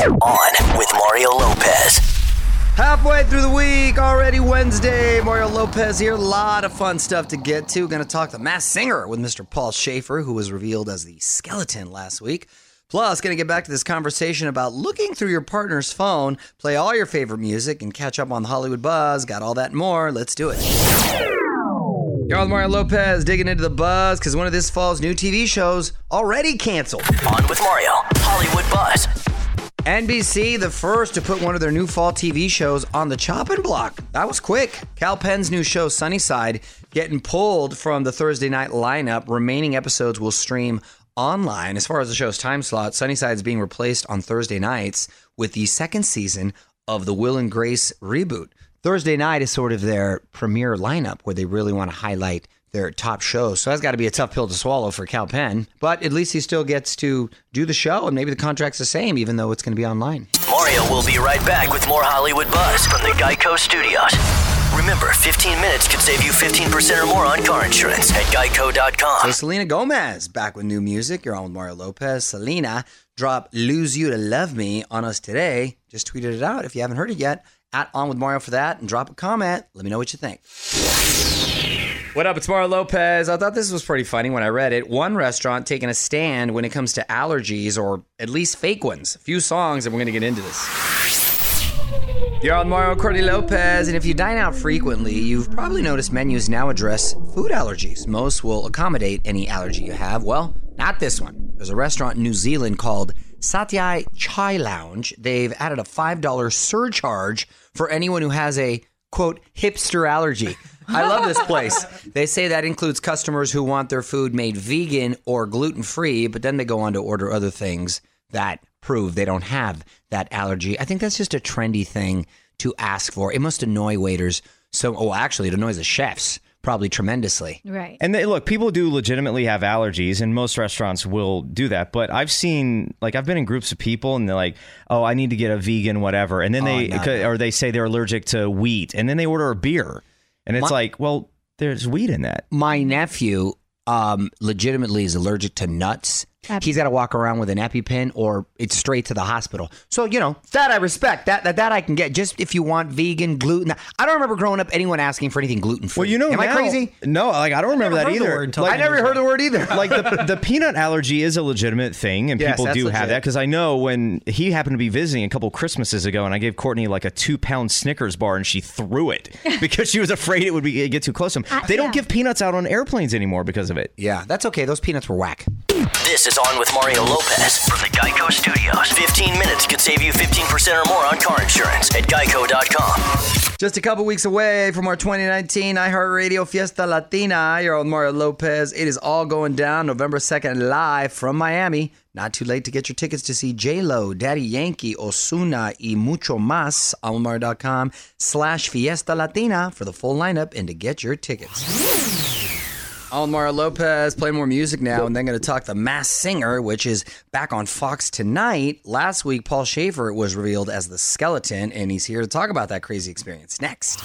On with Mario Lopez. Halfway through the week, already Wednesday. Mario Lopez here. A lot of fun stuff to get to. Going to talk the Masked Singer with Mr. Paul Shaffer, who was revealed as the skeleton last week. Plus, going to get back to this conversation about looking through your partner's phone, play all your favorite music, and catch up on the Hollywood buzz. Got all that and more. Let's do it. You're on Mario Lopez, digging into the buzz because one of this fall's new TV shows already canceled. On with Mario. Hollywood Buzz. NBC, the first to put one of their new fall TV shows on the chopping block. That was quick. Kal Penn's new show, Sunnyside, getting pulled from the Thursday night lineup. Remaining episodes will stream online. As far as the show's time slot, Sunnyside is being replaced on Thursday nights with the second season of the Will and Grace reboot. Thursday night is sort of their premiere lineup where they really want to highlight their top shows. So that's got to be a tough pill to swallow for Kal Penn. But at least he still gets to do the show, and maybe the contract's the same, even though it's going to be online. Mario will be right back with more Hollywood Buzz from the Geico Studios. Remember, 15 minutes could save you 15% or more on car insurance at geico.com. Hey, geico.com. Selena Gomez back with new music. You're on with Mario Lopez. Selena drop Lose You to Love Me on us today. Just tweeted it out if you haven't heard it yet. At On with Mario for that and drop a comment. Let me know what you think. What up? It's Mario Lopez. I thought this was pretty funny when I read it. One restaurant taking a stand when it comes to allergies, or at least fake ones. A few songs, and we're going to get into this. You're on Mario Cordy Lopez, and if you dine out frequently, you've probably noticed menus now address food allergies. Most will accommodate any allergy you have. Well, not this one. There's a restaurant in New Zealand called Satya Chai Lounge. They've added a $5 surcharge for anyone who has a quote hipster allergy. I love this place. They say that includes customers who want their food made vegan or gluten free, but then they go on to order other things that prove they don't have that allergy. I think that's just a trendy thing to ask for. It must annoy waiters. So, oh, actually, it annoys the chefs probably tremendously. Right. And they, look, people do legitimately have allergies, and most restaurants will do that. But I've seen, like, I've been in groups of people, and they're like, "Oh, I need to get a vegan whatever," and then oh, they, no, no. or they say they're allergic to wheat, and then they order a beer, and it's My- like, well, there's wheat in that. My nephew um, legitimately is allergic to nuts. Ep- He's got to walk around with an EpiPen or it's straight to the hospital. So, you know, that I respect. That that, that I can get. Just if you want vegan, gluten. I don't remember growing up anyone asking for anything gluten free. Well, you know, Am I crazy? No, like I don't remember that either. Like, I never heard the word either. like the the peanut allergy is a legitimate thing, and Yes, people do legit. have that. Because I know when he happened to be visiting a couple Christmases ago, and I gave Courtney like a two pound Snickers bar, and she threw it because she was afraid it would be get too close to him. Uh, they don't give peanuts out on airplanes anymore because of it. yeah, that's okay. Those peanuts were whack. This is On with Mario Lopez from the Geico Studios. 15 minutes could save you 15% or more on car insurance at geico.com. Just a couple weeks away from our 2019 iHeartRadio Fiesta Latina. You're on Mario Lopez. It is all going down November 2nd live from Miami. Not too late to get your tickets to see J-Lo, Daddy Yankee, Ozuna, y mucho más. Almar.com slash Fiesta Latina for the full lineup and to get your tickets. Almar Lopez play more music now, and then going to talk the Masked Singer, which is back on Fox tonight. Last week, Paul Shaffer was revealed as the skeleton, and he's here to talk about that crazy experience. Next.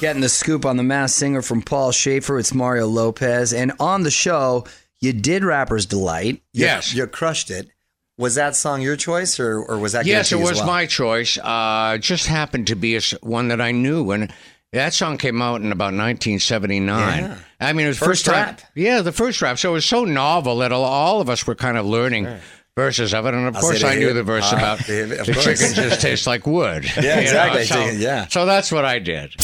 Getting the scoop on the Masked Singer from Paul Shaffer, it's Mario Lopez. And on the show, you did Rapper's Delight. You- Yes. You crushed it. Was that song your choice, or, or was that Yes, it was well? my choice. Uh, it just happened to be a one that I knew, and that song came out in about 1979. Yeah. I mean, it was the First first time. rap. Yeah, the first rap. So it was so novel that all, all of us were kind of learning. Verses of it, and of I'll course, I the- knew the verse uh, about the- the course. chicken just tastes like wood. Yeah, exactly. So, Yeah. so that's what I did.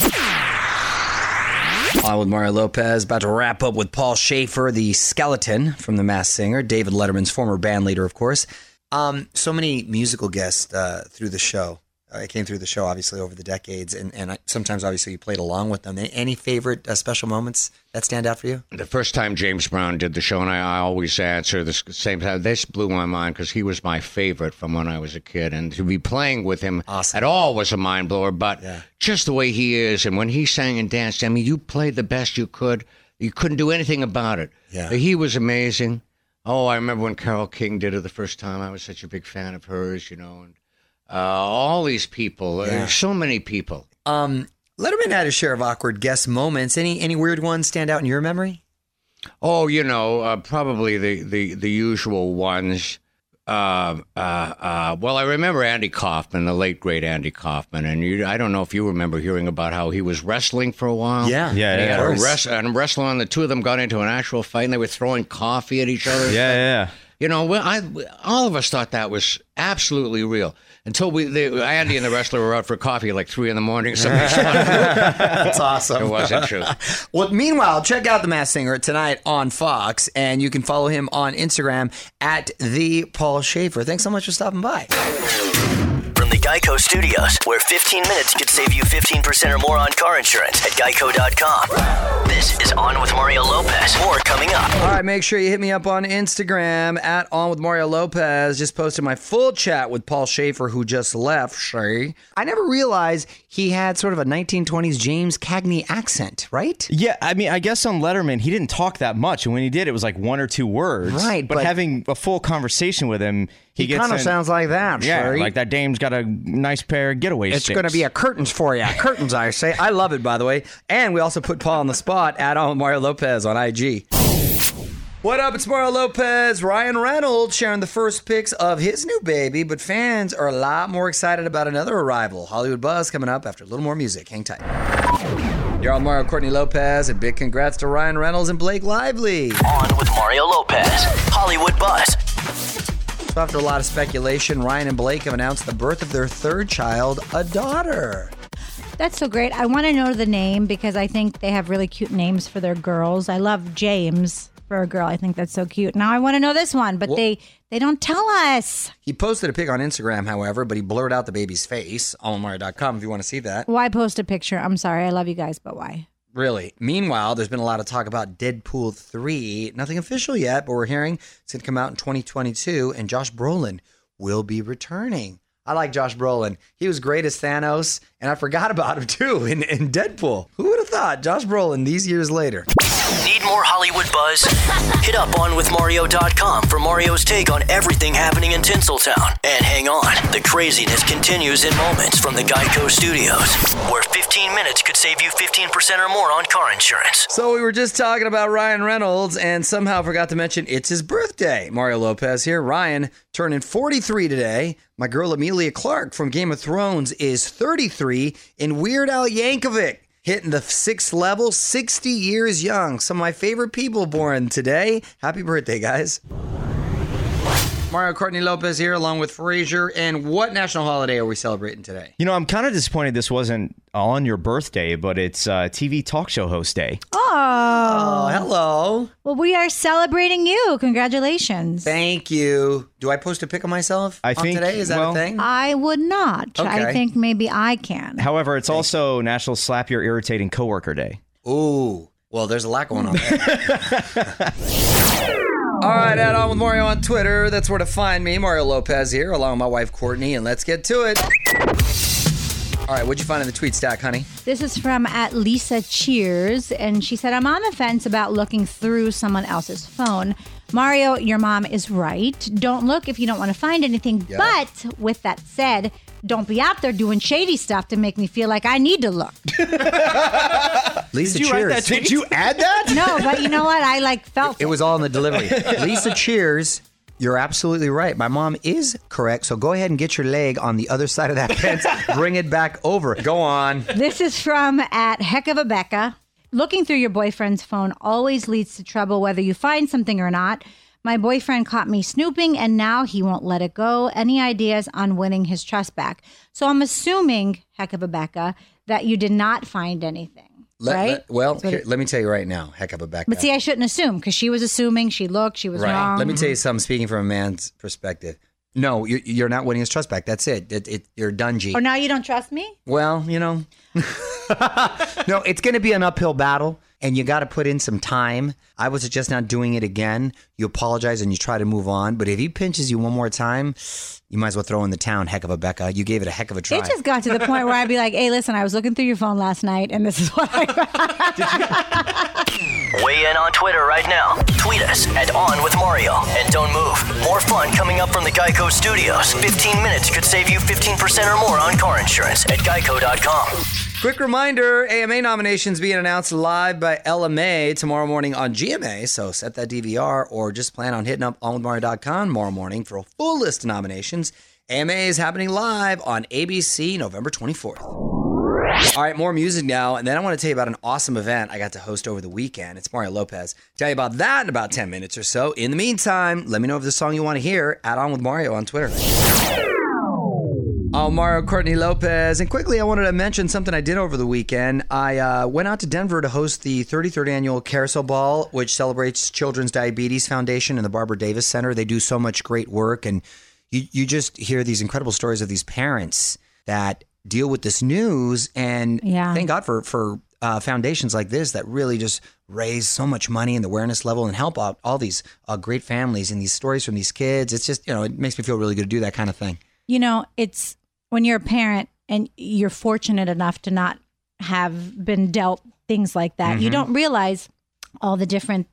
On with Mario Lopez, about to wrap up with Paul Shaffer, the skeleton from The Masked Singer, David Letterman's former band leader, of course. Um, so many musical guests uh, through the show. I came through the show obviously over the decades, and, and I, sometimes obviously you played along with them. Any, favorite uh, special moments that stand out for you? The first time James Brown did the show, and I, I always answer the same time. This blew my mind because he was my favorite from when I was a kid, and to be playing with him Awesome. at all was a mind blower. But Yeah. just the way he is, and when he sang and danced, I mean, you played the best you could. You couldn't do anything about it. Yeah. He was amazing. Oh, I remember when Carole King did it the first time. I was such a big fan of hers, you know, and uh, all these people. Yeah. So many people. Um, Letterman had a share of awkward guest moments. Any any weird ones stand out in your memory? Oh, you know, uh, probably the, the, the usual ones. uh, uh, uh, well, I remember Andy Kaufman, the late great Andy Kaufman, and you, I don't know if you remember hearing about how he was wrestling for a while. Yeah. Yeah, And he yeah. had a Of course. wrest- and wrestling, and the two of them got into an actual fight, and they were throwing coffee at each other. Yeah, yeah. You know, well, I, all of us thought that was absolutely real until we, they, Andy and the wrestler were out for coffee at like three in the morning. That's awesome. It wasn't true. Well, meanwhile, check out the Masked Singer tonight on Fox, and you can follow him on Instagram at the Paul Shaffer. Thanks so much for stopping by. From the Geico Studios, where 15 minutes could save you 15% or more on car insurance at geico.com. This is On with Mario Lopez. More coming up. All right, make sure you hit me up on Instagram at On with Mario Lopez. Just posted my full chat with Paul Shaffer, who just left. Shay. I never realized he had sort of a 1920s James Cagney accent, right? Yeah, I mean, I guess on Letterman, he didn't talk that much. And when he did, it was like one or two words. Right, But, but- having a full conversation with him, he, He kind of sounds like that. Yeah, Shay. like that dame's got a nice pair of getaway It's going to be a curtains for you. Curtains, I say. I love it, by the way. And we also put Paul on the spot at on Mario Lopez on IG. What up? It's Mario Lopez. Ryan Reynolds sharing the first pics of his new baby, but fans are a lot more excited about another arrival. Hollywood Buzz coming up after a little more music. Hang tight. You're on Mario Courtney Lopez, and big congrats to Ryan Reynolds and Blake Lively. On with Mario Lopez. Hollywood Buzz. So after a lot of speculation, Ryan and Blake have announced the birth of their third child, a daughter. That's so great. I want to know the name because I think they have really cute names for their girls. I love James for a girl. I think that's so cute. Now I want to know this one, but they they don't tell us. He posted a pic on Instagram, however, but he blurred out the baby's face. AllenMario.com if you want to see that. Why post a picture? I'm sorry. I love you guys, but why? Really. Meanwhile, there's been a lot of talk about Deadpool 3. Nothing official yet, but we're hearing it's going to come out in 2022, and Josh Brolin will be returning. I like Josh Brolin. He was great as Thanos, and I forgot about him too in, in Deadpool. Who would have thought? Josh Brolin these years later. Need more Hollywood buzz? Hit up onwithmario.com for Mario's take on everything happening in Tinseltown. And hang on, the craziness continues in moments from the Geico Studios, where 15 minutes could save you 15% or more on car insurance. So we were just talking about Ryan Reynolds and somehow forgot to mention it's his birthday. Mario Lopez here. Ryan turning 43 today. My girl Emilia Clarke from Game of Thrones is 33 and Weird Al Yankovic hitting the sixth level, 60 years young. Some of my favorite people born today. Happy birthday, guys. Mario Courtney Lopez here along with Frazier. And what national holiday are we celebrating today? You know, I'm kind of disappointed this wasn't on your birthday, but it's uh, TV talk show host day. Oh, hello. Well, we are celebrating you. Congratulations. Thank you. Do I post a pic of myself I on think- today? Is that well- a thing? I would not. Okay. I think maybe I can. However, it's also National Slap Your Irritating Coworker Day. Ooh. Well, there's a lot going on there. All right, add on with Mario on Twitter. That's where to find me, Mario Lopez here, along with my wife Courtney, and let's get to it. All right, what'd you find in the tweet stack, honey? This is from at Lisa Cheers, and she said, I'm on the fence about looking through someone else's phone. Mario, your mom is right. Don't look if you don't want to find anything. But with that said, don't be out there doing shady stuff to make me feel like I need to look. Lisa Cheers. Did you add that? No, but you know what? I like felt It was all in the delivery. Lisa Cheers. You're absolutely right. My mom is correct. So go ahead and get your leg on the other side of that fence. Bring it back over. Go on. This is from at Heck of a Becca. Looking through your boyfriend's phone always leads to trouble, whether you find something or not. My boyfriend caught me snooping and now he won't let it go. Any ideas on winning his trust back? So I'm assuming, Heck of a Becca, that you did not find anything. Let- right? let- well, here, let me tell you right now. Heck of a back. but see, I shouldn't assume because she was assuming. She looked. She was Right. wrong. Let me tell you something. Speaking from a man's perspective, no, you, you're not winning his trust back. That's it. it, it you're dungy. Or now you don't trust me? Well, you know, no, it's going to be an uphill battle, and you got to put in some time. I would suggest not doing it again. You apologize and you try to move on. But if he pinches you one more time, you might as well throw in the town. Heck of a Becca. You gave it a heck of a try. It just got to the point where I'd be like, "Hey, listen, I was looking through your phone last night, and this is what I Weigh in on Twitter right now. Tweet us at On With Mario. And don't move. More fun coming up from the Geico Studios. 15 minutes could save you 15% or more on car insurance at geico.com. Quick reminder AMA nominations being announced live by LMA tomorrow morning on G GMA. So set that DVR or just plan on hitting up onwithmario.com tomorrow morning for a full list of nominations. AMA is happening live on ABC November 24th. All right, more music now. And then I want to tell you about an awesome event I got to host over the weekend. It's Mario Lopez. Tell you about that in about 10 minutes or so. In the meantime, let me know if a song you want to hear. Add on with Mario on Twitter. Mario Courtney Lopez. And quickly, I wanted to mention something I did over the weekend. I uh, went out to Denver to host the 33rd annual Carousel Ball, which celebrates Children's Diabetes Foundation and the Barbara Davis Center. They do so much great work. And you, you just hear these incredible stories of these parents that deal with this news. And Yeah. thank God for, for uh, foundations like this that really just raise so much money and the awareness level and help out all these uh, great families and these stories from these kids. It's just, you know, it makes me feel really good to do that kind of thing. You know, it's when you're a parent and you're fortunate enough to not have been dealt things like that, Mm-hmm. you don't realize all the different,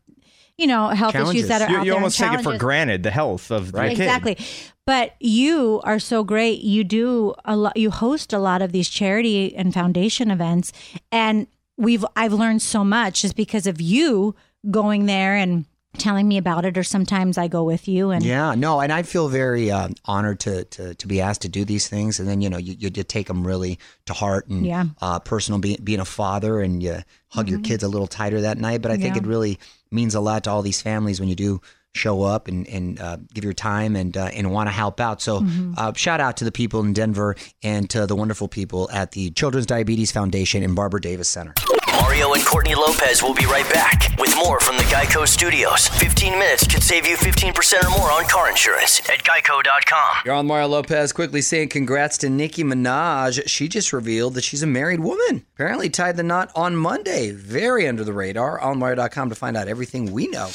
you know, health Challenges. issues that are You, out you there. almost take it for granted the health of the kid. Exactly. But you are so great. You do a lot you host a lot of these charity and foundation events and we've I've learned so much just because of you going there and telling me about it or sometimes I go with you and Yeah, no, and I feel very uh, honored to, to to be asked to do these things, and then you know you, you, you take them really to heart and Yeah. Mm-hmm. uh, personal. Be, being a father, and you hug your kids a little tighter that night. But I think Yeah. it really means a lot to all these families when you do show up and and uh, give your time and uh, and want to help out. So Mm-hmm. uh, shout out to the people in Denver and to the wonderful people at the Children's Diabetes Foundation and Barbara Davis Center. Mario and Courtney Lopez will be right back with more from the Geico Studios. 15 minutes could save you 15% or more on car insurance at geico.com. You're on Mario Lopez quickly saying congrats to Nicki Minaj. She just revealed that she's a married woman. Apparently tied the knot on Monday. Very under the radar. On Mario.com to find out everything we know.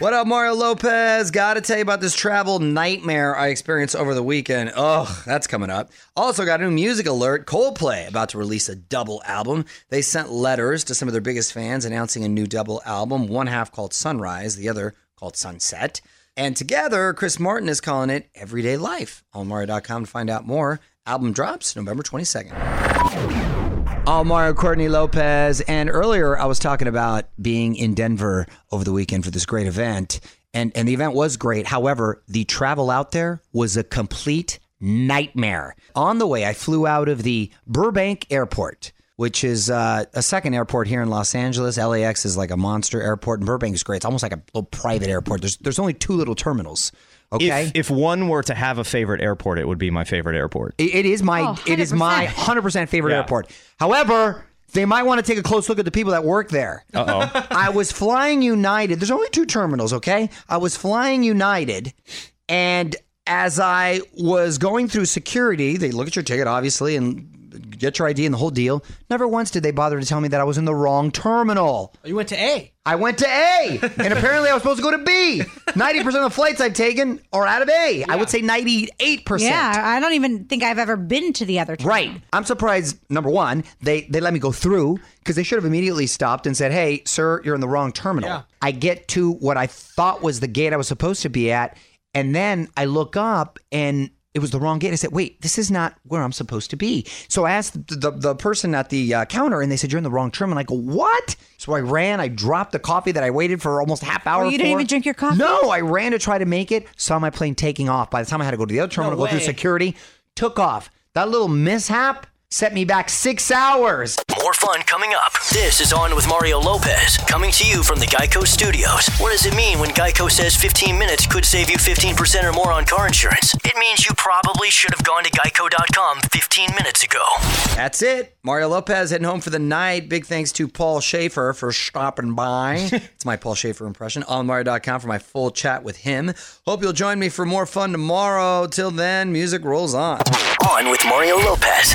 What up, Mario Lopez? Got to tell you about this travel nightmare I experienced over the weekend. Oh, that's coming up. Also, got a new music alert. Coldplay about to release a double album. They sent letters to some of their biggest fans announcing a new double album, one half called Sunrise, the other called Sunset. And together, Chris Martin is calling it Everyday Life. On Mario.com to find out more. Album drops November 22nd. Mario Courtney Lopez. And earlier I was talking about being in Denver over the weekend for this great event. And, and the event was great. However, the travel out there was a complete nightmare. On the way, I flew out of the Burbank Airport, which is uh, a second airport here in Los Angeles. LAX is like a monster airport, and Burbank is great. It's almost like a little private airport. There's, there's only two little terminals. Okay. If, if one were to have a favorite airport, it would be my favorite airport. It- it is my Oh, it is my 100%. favorite Yeah. airport. However, they might want to take a close look at the people that work there. Uh oh. I was flying United. There's only two terminals, okay? I was flying United, and as I was going through security, they look at your ticket, obviously, and get your ID and the whole deal. Never once did they bother to tell me that I was in the wrong terminal. Oh, you went to A. I went to A, and apparently I was supposed to go to B. Ninety percent of the flights I've taken are out of A. I would say ninety-eight percent. Yeah, I don't even think I've ever been to the other terminal. Right. I'm surprised. Number one, they they let me go through because they should have immediately stopped and said, "Hey, sir, you're in the wrong terminal." Yeah. I get to what I thought was the gate I was supposed to be at, and then I look up and it was the wrong gate. I said, "Wait, this is not where I'm supposed to be." So I asked the the, the person at the uh, counter, and they said, "You're in the wrong terminal." I go, "What?" So I ran. I dropped the coffee that I waited for almost half hour. you didn't for. even drink your coffee? No, I ran to try to make it. Saw my plane taking off. By the time I had to go to the other terminal, go through security, took off. That little mishap set me back six hours. More fun coming up. This is On with Mario Lopez, coming to you from the Geico Studios. What does it mean when Geico says 15 minutes could save you 15% or more on car insurance? It means you probably should have gone to geico.com 15 minutes ago. That's it. Mario Lopez heading home for the night. Big thanks to Paul Shaffer for stopping by. it's my Paul Shaffer impression. On Mario.com for my full chat with him. Hope you'll join me for more fun tomorrow. Till then, music rolls on. On with Mario Lopez.